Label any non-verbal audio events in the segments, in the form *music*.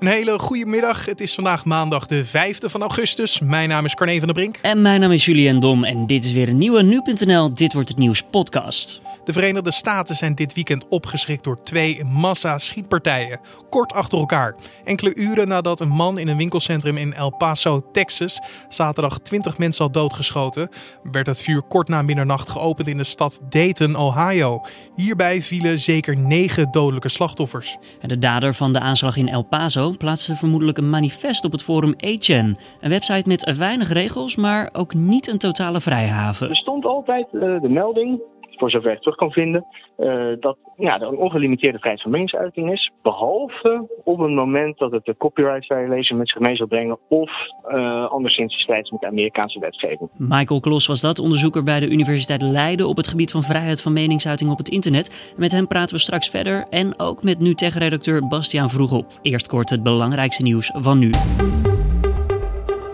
Een hele goede middag. Het is vandaag maandag de 5e van augustus. Mijn naam is Carne van der Brink. En mijn naam is Julian Dom en dit is weer een nieuwe Nu.nl Dit Wordt Het Nieuws podcast. De Verenigde Staten zijn dit weekend opgeschrikt door twee massa-schietpartijen, kort achter elkaar. Enkele uren nadat een man in een winkelcentrum in El Paso, Texas, zaterdag 20 mensen had doodgeschoten, werd het vuur kort na middernacht geopend in de stad Dayton, Ohio. Hierbij vielen zeker negen dodelijke slachtoffers. En de dader van de aanslag in El Paso plaatste vermoedelijk een manifest op het forum A-Chan, een website met weinig regels, maar ook niet een totale vrijhaven. Er stond altijd uh, de melding voor zover ik terug kan vinden, uh, dat ja, er een ongelimiteerde vrijheid van meningsuiting is. Behalve op het moment dat het de copyright violation met zich mee zal brengen of uh, anderszins in strijd met de Amerikaanse wetgeving. Michael Klos was dat, onderzoeker bij de Universiteit Leiden op het gebied van vrijheid van meningsuiting op het internet. Met hem praten we straks verder en ook met nu tech-redacteur Bastiaan Vroegop. Eerst kort het belangrijkste nieuws van nu.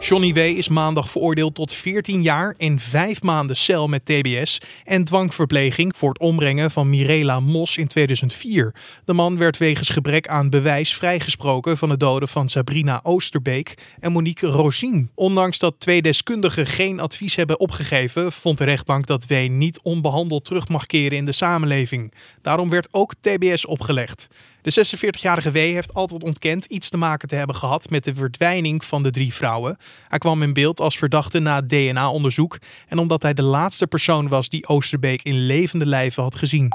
Johnny W. is maandag veroordeeld tot 14 jaar en 5 maanden cel met TBS en dwangverpleging voor het ombrengen van Mirela Mos in 2004. De man werd wegens gebrek aan bewijs vrijgesproken van de doden van Sabrina Oosterbeek en Monique Rosien. Ondanks dat twee deskundigen geen advies hebben opgegeven, vond de rechtbank dat W. niet onbehandeld terug mag keren in de samenleving. Daarom werd ook TBS opgelegd. De 46-jarige W heeft altijd ontkend iets te maken te hebben gehad met de verdwijning van de drie vrouwen. Hij kwam in beeld als verdachte na DNA-onderzoek en omdat hij de laatste persoon was die Oosterbeek in levende lijven had gezien.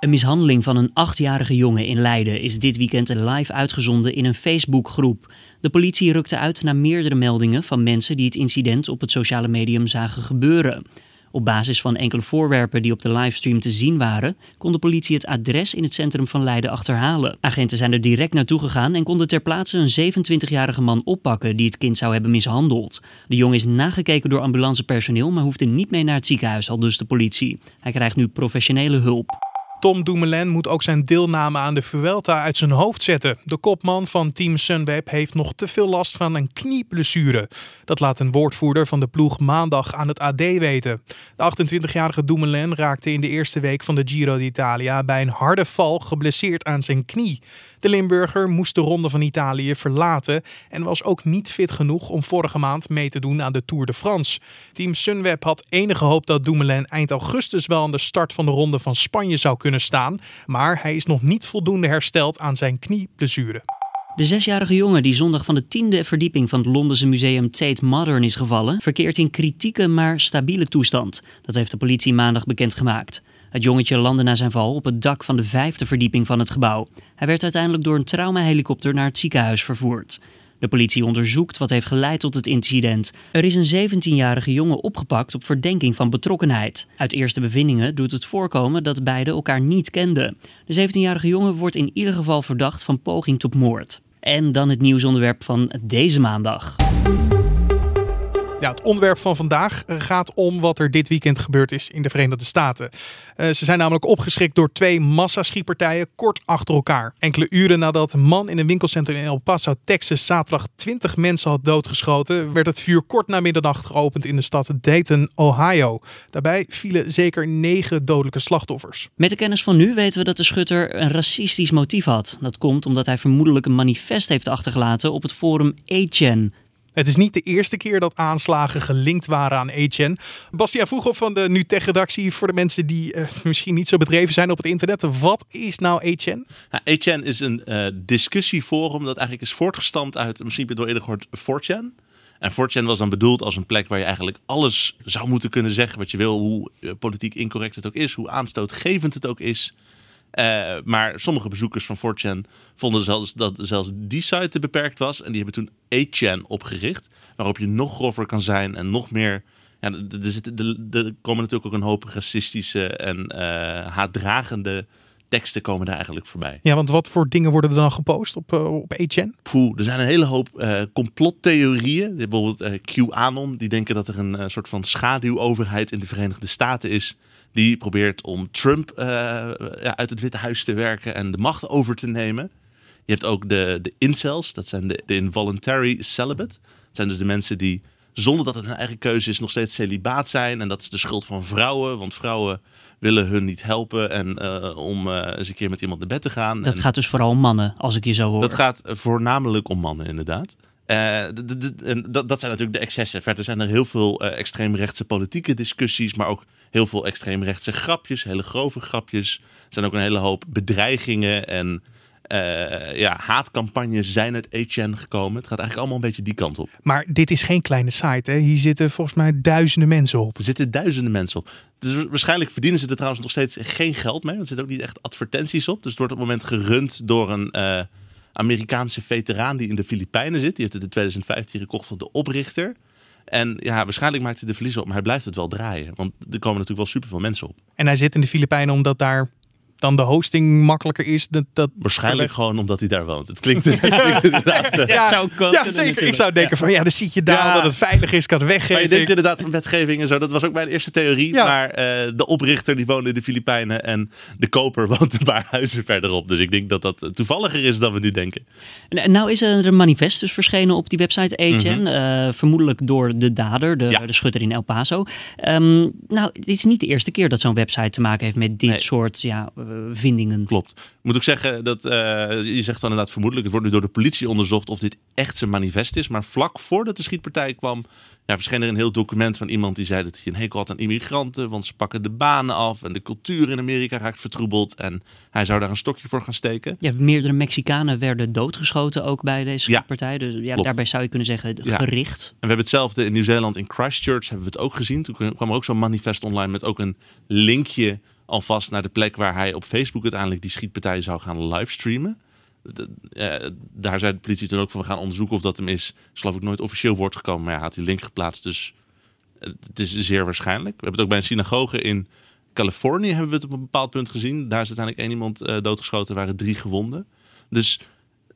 Een mishandeling van een achtjarige jongen in Leiden is dit weekend live uitgezonden in een Facebookgroep. De politie rukte uit naar meerdere meldingen van mensen die het incident op het sociale medium zagen gebeuren. Op basis van enkele voorwerpen die op de livestream te zien waren, kon de politie het adres in het centrum van Leiden achterhalen. Agenten zijn er direct naartoe gegaan en konden ter plaatse een 27-jarige man oppakken die het kind zou hebben mishandeld. De jongen is nagekeken door ambulancepersoneel, maar hoefde niet mee naar het ziekenhuis, al dus de politie. Hij krijgt nu professionele hulp. Tom Dumoulin moet ook zijn deelname aan de Vuelta uit zijn hoofd zetten. De kopman van Team Sunweb heeft nog te veel last van een knieblessure. Dat laat een woordvoerder van de ploeg maandag aan het AD weten. De 28-jarige Dumoulin raakte in de eerste week van de Giro d'Italia bij een harde val geblesseerd aan zijn knie. De Limburger moest de Ronde van Italië verlaten en was ook niet fit genoeg om vorige maand mee te doen aan de Tour de France. Team Sunweb had enige hoop dat Dumoulin eind augustus wel aan de start van de Ronde van Spanje zou kunnen staan, maar hij is nog niet voldoende hersteld aan zijn knieblessure. De zesjarige jongen die zondag van de tiende verdieping van het Londense museum Tate Modern is gevallen, verkeert in kritieke maar stabiele toestand. Dat heeft de politie maandag bekendgemaakt. Het jongetje landde na zijn val op het dak van de vijfde verdieping van het gebouw. Hij werd uiteindelijk door een traumahelikopter naar het ziekenhuis vervoerd. De politie onderzoekt wat heeft geleid tot het incident. Er is een 17-jarige jongen opgepakt op verdenking van betrokkenheid. Uit eerste bevindingen doet het voorkomen dat beiden elkaar niet kenden. De 17-jarige jongen wordt in ieder geval verdacht van poging tot moord. En dan het nieuwsonderwerp van deze maandag. Ja, het onderwerp van vandaag eh, gaat om wat er dit weekend gebeurd is in de Verenigde Staten. Uh, ze zijn namelijk opgeschrikt door twee massaschietpartijen kort achter elkaar. Enkele uren nadat een man in een winkelcentrum in El Paso, Texas, zaterdag 20 mensen had doodgeschoten, werd het vuur kort na middernacht geopend in de stad Dayton, Ohio. Daarbij vielen zeker negen dodelijke slachtoffers. Met de kennis van nu weten we dat de schutter een racistisch motief had. Dat komt omdat hij vermoedelijk een manifest heeft achtergelaten op het forum A-Chan. Het is niet de eerste keer dat aanslagen gelinkt waren aan HN. Bastiaan Vroegop van de NuTech-redactie. Voor de mensen die uh, misschien niet zo bedreven zijn op het internet. Wat is nou HN? Nou, HN is een uh, discussieforum dat eigenlijk is voortgestamd uit, misschien heb je het eerder gehoord, 4chan. En 4chan was dan bedoeld als een plek waar je eigenlijk alles zou moeten kunnen zeggen wat je wil. Hoe uh, politiek incorrect het ook is, hoe aanstootgevend het ook is. Uh, maar sommige bezoekers van 4chan vonden zelfs dat zelfs die site te beperkt was. En die hebben toen 8chan opgericht. Waarop je nog grover kan zijn en nog meer. Ja, er, komen natuurlijk ook een hoop racistische en uh, haatdragende teksten komen daar eigenlijk voorbij. Ja, want wat voor dingen worden er dan gepost op, uh, op 8chan? Poeh, er zijn een hele hoop uh, complottheorieën. Bijvoorbeeld QAnon, die denken dat er een soort van schaduwoverheid in de Verenigde Staten is die probeert om Trump uh, ja, uit het Witte Huis te werken en de macht over te nemen. Je hebt ook de, de incels, dat zijn de, de involuntary celibate. Dat zijn dus de mensen die zonder dat het hun eigen keuze is, nog steeds celibaat zijn. En dat is de schuld van vrouwen, want vrouwen willen hun niet helpen en uh, om uh, eens een keer met iemand naar bed te gaan. Dat en gaat dus vooral om mannen, als ik je zo hoor. dat gaat voornamelijk om mannen, inderdaad. Uh, dat, dat zijn natuurlijk de excessen. Verder zijn er heel veel uh, extreemrechtse politieke discussies, maar ook heel veel extreemrechtse grapjes, hele grove grapjes. Er zijn ook een hele hoop bedreigingen en uh, ja, haatcampagnes zijn uit HN gekomen. Het gaat eigenlijk allemaal een beetje die kant op. Maar dit is geen kleine site. Hè? Hier zitten volgens mij duizenden mensen op. Er zitten duizenden mensen op. Dus waarschijnlijk verdienen ze er trouwens nog steeds geen geld mee. Want er zitten ook niet echt advertenties op. Dus het wordt op het moment gerund door een uh, Amerikaanse veteraan die in de Filipijnen zit. Die heeft het in 2015 gekocht van de oprichter. En ja, waarschijnlijk maakt hij de verliezen op, maar hij blijft het wel draaien. Want er komen natuurlijk wel superveel mensen op. En hij zit in de Filipijnen omdat daar dan de hosting makkelijker is. Dat, dat Waarschijnlijk gewoon omdat hij daar woont. Het klinkt, *laughs* inderdaad. Ja, *laughs* ja, zou ja zeker. Ik zou denken van ja, dan zit je daar ja. dat het veilig is, kan het weggeven. Maar je denkt inderdaad van wetgeving en zo. Dat was ook mijn eerste theorie. Ja. Maar uh, de oprichter die woonde in de Filipijnen en de koper *laughs* woont een paar huizen verderop. Dus ik denk dat dat toevalliger is dan we nu denken. En nou is er een manifest dus verschenen op die website Agent. Mm -hmm. uh, vermoedelijk door de dader, de, de schutter in El Paso. Um, nou, het is niet de eerste keer dat zo'n website te maken heeft met dit nee. soort ja, vindingen. Klopt. Moet ik zeggen dat uh, je zegt dan inderdaad vermoedelijk, het wordt nu door de politie onderzocht of dit echt zijn manifest is. Maar vlak voordat de schietpartij kwam, ja, verscheen er een heel document van iemand die zei dat hij een hekel had aan immigranten, want ze pakken de banen af en de cultuur in Amerika raakt vertroebeld. En hij zou daar een stokje voor gaan steken. Ja, meerdere Mexicanen werden doodgeschoten ook bij deze schietpartij. Ja, dus ja, daarbij zou je kunnen zeggen gericht. Ja. En we hebben hetzelfde in Nieuw-Zeeland, in Christchurch hebben we het ook gezien. Toen kwam er ook zo'n manifest online met ook een linkje alvast naar de plek waar hij op Facebook uiteindelijk die schietpartij zou gaan livestreamen. Uh, daar zei de politie toen ook van we gaan onderzoeken of dat hem is. Geloof ik nooit officieel wordt gekomen, maar hij had die link geplaatst. Dus het is zeer waarschijnlijk. We hebben het ook bij een synagoge in Californië hebben we het op een bepaald punt gezien. Daar is uiteindelijk één iemand uh, doodgeschoten, waren drie gewonden. Dus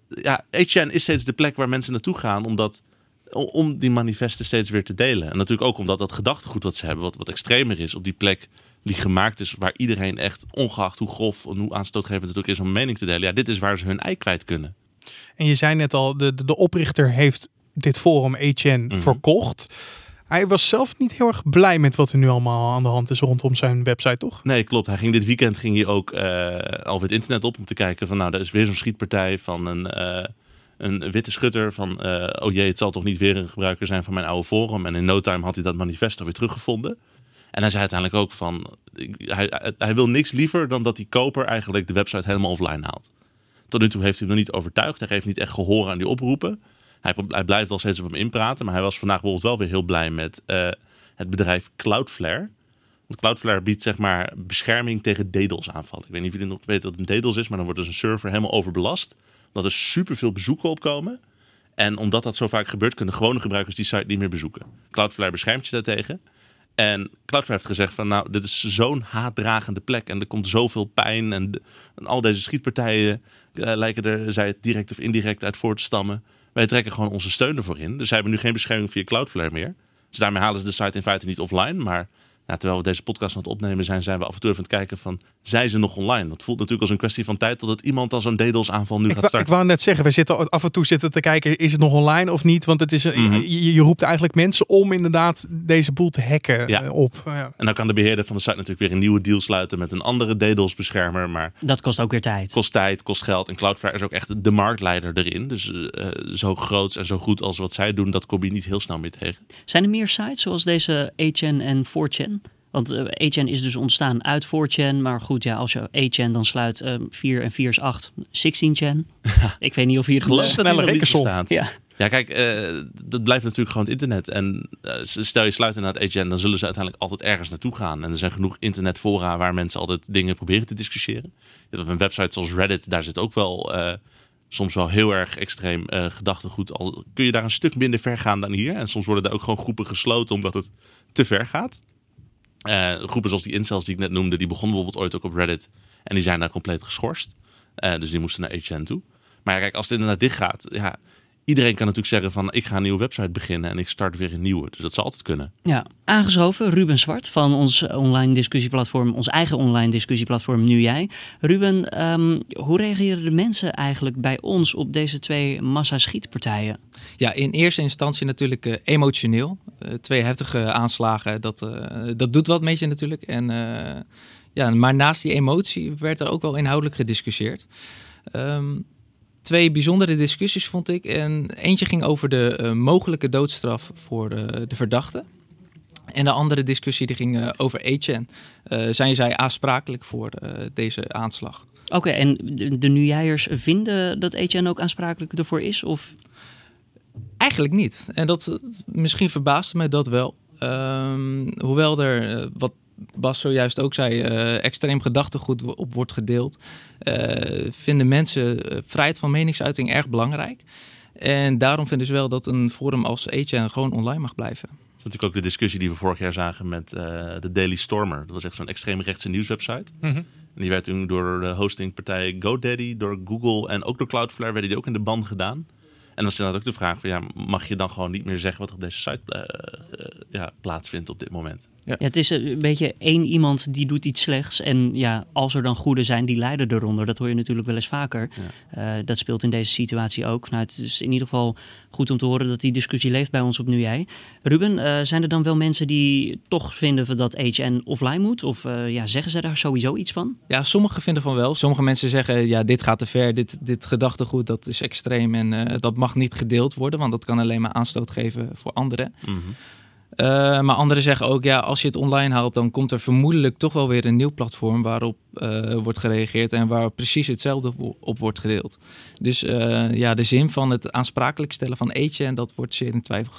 ja, HN is steeds de plek waar mensen naartoe gaan omdat om die manifesten steeds weer te delen. En natuurlijk ook omdat dat gedachtegoed wat ze hebben, wat, wat extremer is, op die plek die gemaakt is waar iedereen echt, ongeacht hoe grof en hoe aanstootgevend het ook is om een mening te delen, ja, dit is waar ze hun ei kwijt kunnen. En je zei net al, de, de, de oprichter heeft dit forum HN mm -hmm. verkocht. Hij was zelf niet heel erg blij met wat er nu allemaal aan de hand is rondom zijn website, toch? Nee, klopt. Hij ging dit weekend ging hij ook uh, al het internet op om te kijken van, nou, er is weer zo'n schietpartij van een, uh, een witte schutter van, uh, oh jee, het zal toch niet weer een gebruiker zijn van mijn oude forum. En in no time had hij dat manifest alweer teruggevonden. En hij zei uiteindelijk ook van, hij, hij wil niks liever dan dat die koper eigenlijk de website helemaal offline haalt. Tot nu toe heeft hij hem nog niet overtuigd. Hij geeft niet echt gehoor aan die oproepen. Hij, blijft al steeds op hem inpraten. Maar hij was vandaag bijvoorbeeld wel weer heel blij met uh, het bedrijf Cloudflare. Want Cloudflare biedt zeg maar bescherming tegen DDoS aanvallen. Ik weet niet of jullie nog weten wat een DDoS is, maar dan wordt dus een server helemaal overbelast. Dat er superveel bezoeken opkomen. En omdat dat zo vaak gebeurt, kunnen gewone gebruikers die site niet meer bezoeken. Cloudflare beschermt je daartegen. En Cloudflare heeft gezegd van nou, dit is zo'n haatdragende plek en er komt zoveel pijn en, al deze schietpartijen uh, lijken er, zij het direct of indirect uit voor te stammen. Wij trekken gewoon onze steun ervoor in. Dus zij hebben nu geen bescherming via Cloudflare meer. Dus daarmee halen ze de site in feite niet offline, maar nou, terwijl we deze podcast aan het opnemen zijn, zijn we af en toe even aan het kijken van, zijn ze nog online? Dat voelt natuurlijk als een kwestie van tijd totdat iemand als zo'n DDoS aanval nu ik gaat starten. Ik wou net zeggen, we zitten af en toe zitten te kijken, is het nog online of niet? Want het is, mm -hmm. je, je, roept eigenlijk mensen om inderdaad deze boel te hacken ja. op. Ja. En dan kan de beheerder van de site natuurlijk weer een nieuwe deal sluiten met een andere DDoS beschermer. Maar dat kost ook weer tijd. Kost tijd, kost geld. En Cloudflare is ook echt de marktleider erin. Dus uh, zo groot en zo goed als wat zij doen, dat kom je niet heel snel meer tegen. Zijn er meer sites zoals deze 8chan en 4chan? Want uh, 8chan is dus ontstaan uit 4chan. Maar goed, ja, als je 8chan dan sluit uh, 4 en 4 is 8. 16chan. Ja. Ik weet niet of hier het gelooft. Snelle rekensom. Ja. Ja, kijk, uh, dat blijft natuurlijk gewoon het internet. En uh, stel je sluit inderdaad 8chan, dan zullen ze uiteindelijk altijd ergens naartoe gaan. En er zijn genoeg internetfora waar mensen altijd dingen proberen te discussiëren. Je hebt een website zoals Reddit, daar zit ook wel... Uh, soms wel heel erg extreem uh, gedachtegoed. Al kun je daar een stuk minder ver gaan dan hier. En soms worden daar ook gewoon groepen gesloten omdat het te ver gaat. Uh, groepen zoals die incels die ik net noemde, die begonnen bijvoorbeeld ooit ook op Reddit. En die zijn daar compleet geschorst. Uh, dus die moesten naar HN toe. Maar ja, kijk, als het inderdaad dicht gaat, ja, iedereen kan natuurlijk zeggen van ik ga een nieuwe website beginnen en ik start weer een nieuwe. Dus dat zal altijd kunnen. Ja, aangeschoven Ruben Zwart van ons online discussieplatform, ons eigen online discussieplatform Nu Jij. Ruben, ehm, hoe reageren de mensen eigenlijk bij ons op deze twee massa-schietpartijen? Ja, in eerste instantie natuurlijk uh, emotioneel. Uh, twee heftige aanslagen, dat, uh, dat doet wat met je natuurlijk. En, ja, maar naast die emotie werd er ook wel inhoudelijk gediscussieerd. Um, twee bijzondere discussies vond ik. En eentje ging over de uh, mogelijke doodstraf voor uh, de verdachte. En de andere discussie die ging uh, over Etienne. zijn zij aansprakelijk voor deze aanslag? Oké, okay, en de, de vinden dat Etienne ook aansprakelijk ervoor is? Of? Eigenlijk niet. En dat, misschien verbaasde mij dat wel. Um, hoewel er wat Bas zojuist ook zei, uh, extreem gedachtegoed op wordt gedeeld, uh, vinden mensen eh, vrijheid van meningsuiting erg belangrijk. En daarom vinden ze wel dat een forum als Etienne gewoon online mag blijven. Dat is natuurlijk ook de discussie die we vorig jaar zagen met de Daily Stormer. Dat was echt zo'n extreemrechtse nieuwswebsite. Mm En die werd toen door de hostingpartij GoDaddy, door Google en ook door Cloudflare werden die ook in de ban gedaan. En dan is inderdaad ook de vraag van ja, mag je dan gewoon niet meer zeggen wat er op deze site ja, plaatsvindt op dit moment? Ja. het is een beetje één iemand die doet iets slechts. En ja, als er dan goede zijn, die lijden eronder. Dat hoor je natuurlijk wel eens vaker. Ja. Uh, dat speelt in deze situatie ook. Nou, het is in ieder geval goed om te horen dat die discussie leeft bij ons op Nu Jij. Ruben, uh, zijn er dan wel mensen die toch vinden dat HN offline moet? Of uh, ja, zeggen ze daar sowieso iets van? Ja, sommigen vinden van wel. Sommige mensen zeggen, ja, dit gaat te ver. Dit, dit gedachtegoed, dat is extreem. En dat mag niet gedeeld worden, want dat kan alleen maar aanstoot geven voor anderen. Mm -hmm. Uh, maar anderen zeggen ook, ja, als je het online haalt, dan komt er vermoedelijk toch wel weer een nieuw platform waarop uh, wordt gereageerd en waar precies hetzelfde op wordt gedeeld. Dus uh, ja, de zin van het aansprakelijk stellen van eetje, en dat wordt zeer in twijfel,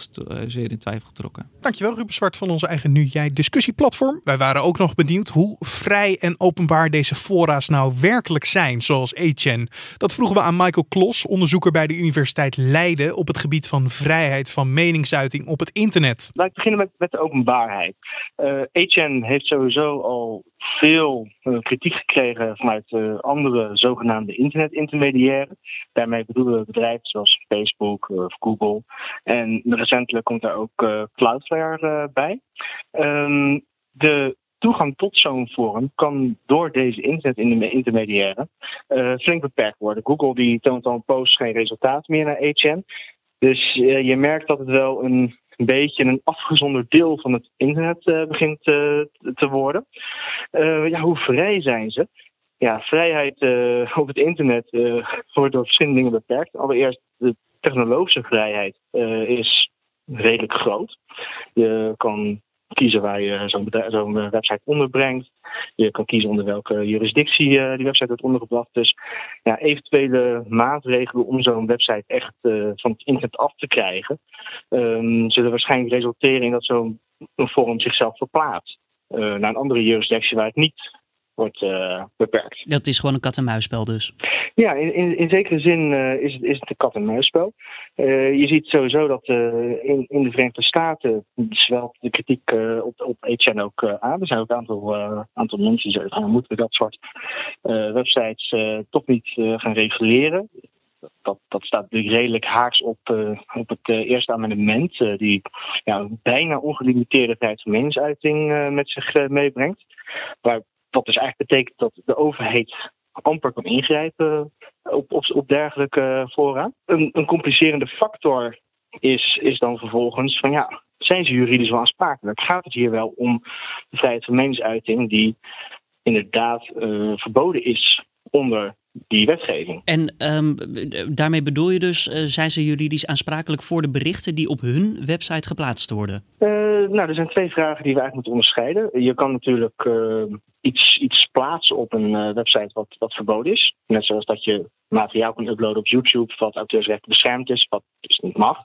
zeer in twijfel getrokken. Dankjewel Ruben Zwart van onze eigen Nu Jij discussieplatform. Wij waren ook nog benieuwd hoe vrij en openbaar deze fora's nou werkelijk zijn, zoals Etienne. Dat vroegen we aan Michael Klos, onderzoeker bij de Universiteit Leiden op het gebied van vrijheid van meningsuiting op het internet beginnen met, de openbaarheid. Etienne heeft sowieso al veel uh, kritiek gekregen vanuit uh, andere zogenaamde internetintermediairen. Daarmee bedoelen we bedrijven zoals Facebook of Google. En recentelijk komt daar ook Cloudflare bij. Um, de toegang tot zo'n forum kan door deze internetintermediairen flink beperkt worden. Google die toont al een post geen resultaat meer naar Etienne. Dus je merkt dat het wel een een beetje een afgezonderd deel van het internet uh, begint uh, te worden. Uh, ja, hoe vrij zijn ze? Ja, vrijheid op het internet wordt door verschillende dingen beperkt. Allereerst de technologische vrijheid is redelijk groot. Je kan kiezen waar je zo'n zo website onderbrengt. Je kan kiezen onder welke juridictie uh, die website wordt ondergebracht. Dus ja, eventuele maatregelen om zo'n website echt uh, van het internet af te krijgen, um, zullen waarschijnlijk resulteren in dat zo'n forum zichzelf verplaatst. Naar een andere jurisdictie waar het niet wordt uh, beperkt. Dat is gewoon een kat-en-muisspel dus? Ja, in, in, in zekere zin uh, is, het, is het een kat-en-muisspel. Uh, je ziet sowieso dat in, in de Verenigde Staten zwelt de kritiek op, op HN ook aan. Er zijn ook een aantal, aantal mensen die zeggen, moeten we dat soort websites toch niet gaan reguleren? dat, dat staat natuurlijk redelijk haaks op, uh, op het uh, eerste amendement, uh, die ja, bijna ongelimiteerde vrijheid van meningsuiting met zich meebrengt. Waar wat dus eigenlijk betekent dat de overheid amper kan ingrijpen op, op, dergelijke fora. Een, een complicerende factor is, is dan vervolgens van ja, zijn ze juridisch wel aansprakelijk? Gaat het hier wel om de vrijheid van meningsuiting die inderdaad uh, verboden is onder die wetgeving. En um, daarmee bedoel je dus, uh, zijn ze juridisch aansprakelijk voor de berichten die op hun website geplaatst worden? Uh, nou, er zijn twee vragen die we eigenlijk moeten onderscheiden. Je kan natuurlijk uh, iets, iets plaatsen op een website wat, wat verboden is. Net zoals dat je materiaal kunt uploaden op YouTube wat auteursrechten beschermd is, wat dus niet mag.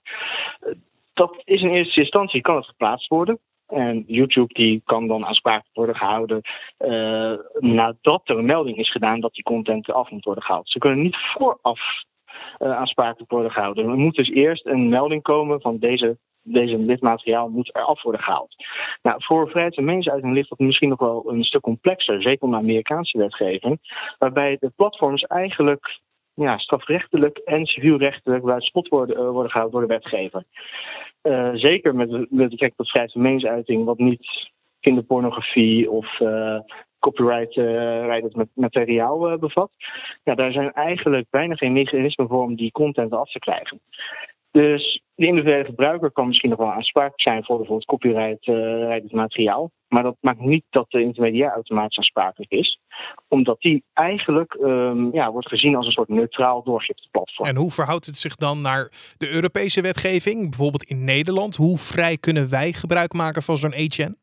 dat is in eerste instantie, kan het geplaatst worden. En YouTube die kan dan aansprakelijk worden gehouden uh, nadat er een melding is gedaan dat die content af moet worden gehaald. Ze kunnen niet vooraf uh, aansprakelijk worden gehouden. Er moet dus eerst een melding komen van deze, deze dit materiaal moet eraf worden gehaald. Nou, voor vrijheid en meningsuiting ligt dat misschien nog wel een stuk complexer, zeker onder Amerikaanse wetgeving, waarbij de platforms eigenlijk ja, strafrechtelijk en civielrechtelijk buiten spot worden, worden gehouden door de wetgever. zeker met, met betrekking tot vrijheid van meningsuiting, wat niet kinderpornografie of copyright uh, materiaal bevat. Ja, daar zijn eigenlijk weinig mechanismen voor om die content af te krijgen. Dus de individuele gebruiker kan misschien nog wel aansprakelijk zijn voor bijvoorbeeld copyright uh, materiaal. Maar dat maakt niet dat de intermediair automatisch aansprakelijk is. Omdat die eigenlijk um, ja, wordt gezien als een soort neutraal doorgifte-platform. En hoe verhoudt het zich dan naar de Europese wetgeving? Bijvoorbeeld in Nederland. Hoe vrij kunnen wij gebruik maken van zo'n HN?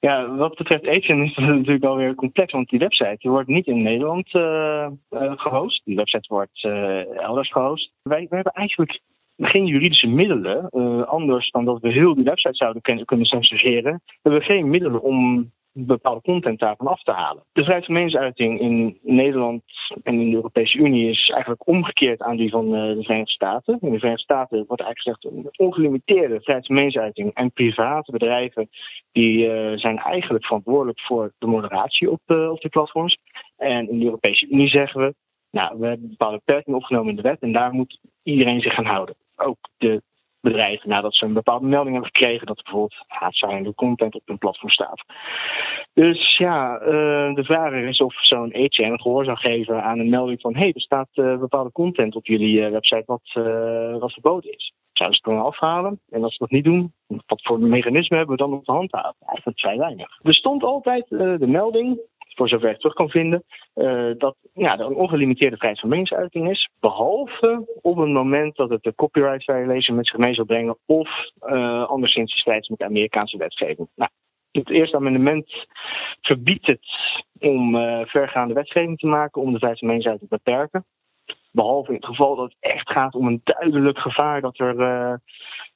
Ja, wat betreft Agent is het *laughs* natuurlijk alweer complex, want die website wordt niet in Nederland uh, uh, gehost. Die website wordt uh, elders gehost. Wij, wij hebben eigenlijk geen juridische middelen, anders dan dat we heel die website zouden kunnen, kunnen censureren. We hebben geen middelen om bepaalde content daarvan af te halen. De vrijheid van meningsuiting in Nederland en in de Europese Unie is eigenlijk omgekeerd aan die van eh, de Verenigde Staten. In de Verenigde Staten wordt eigenlijk gezegd een ongelimiteerde vrijheid van meningsuiting en private bedrijven die uh, zijn eigenlijk verantwoordelijk voor de moderatie op, uh, op platforms. En in de Europese Unie zeggen we, nou, we hebben bepaalde beperkingen opgenomen in de wet en daar moet iedereen zich aan houden. Ook de bedrijven nadat ze een bepaalde melding hebben gekregen dat er bijvoorbeeld haatzaaiende content op hun platform staat. Dus ja, uh, de vraag is of zo'n HN gehoor zou geven aan een melding van hé, hey, er staat uh, bepaalde content op jullie uh, website wat, verboden is. Zouden ze het dan afhalen? En als ze dat niet doen, wat voor mechanisme hebben we dan op de hand handhaven? Eigenlijk vrij weinig. Er stond altijd de melding voor zover ik terug kan vinden, uh, dat ja, er een ongelimiteerde vrijheid van meningsuiting is. Behalve op het moment dat het de copyright violation met zich mee zal brengen of uh, anderszins in strijd met de Amerikaanse wetgeving. Nou, het eerste amendement verbiedt het om uh, vergaande wetgeving te maken om de vrijheid van meningsuiting te beperken. Behalve in het geval dat het echt gaat om een duidelijk gevaar dat er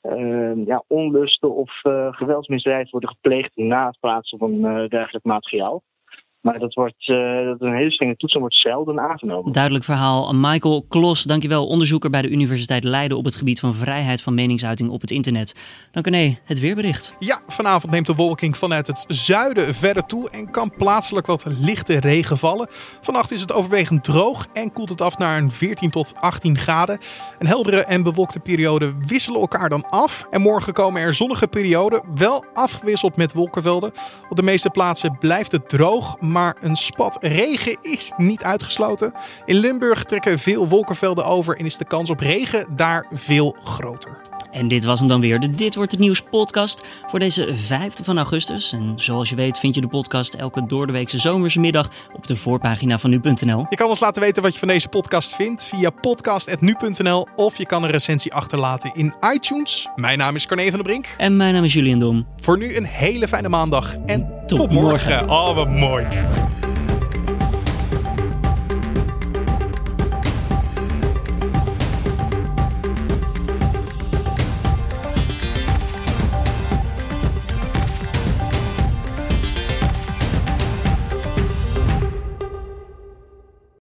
uh, ja, onlusten of uh, geweldsmisdrijven worden gepleegd na het plaatsen van dergelijk materiaal. Maar dat wordt uh, dat een hele strenge toets wordt zelden aangenomen. Duidelijk verhaal. Michael Klos, dankjewel. Onderzoeker bij de Universiteit Leiden op het gebied van vrijheid van meningsuiting op het internet. Dank nee, het weerbericht. Ja, vanavond neemt de wolking vanuit het zuiden verder toe en kan plaatselijk wat lichte regen vallen. Vannacht is het overwegend droog en koelt het af naar een 14 tot 18 graden. Een heldere en bewolkte periode wisselen elkaar dan af. En morgen komen er zonnige perioden, wel afgewisseld met wolkenvelden. Op de meeste plaatsen blijft het droog maar een spat regen is niet uitgesloten. In Limburg trekken veel wolkenvelden over en is de kans op regen daar veel groter. En dit was hem dan weer, de Dit Wordt Het Nieuws podcast voor deze 5e van augustus. En zoals je weet vind je de podcast elke doordeweekse zomerse middag op de voorpagina van nu.nl. Je kan ons laten weten wat je van deze podcast vindt via podcast.nu.nl of je kan een recensie achterlaten in iTunes. Mijn naam is Carne van der Brink. En mijn naam is Julian Dom. Voor nu een hele fijne maandag en tot, tot morgen. morgen. Oh, wat mooi.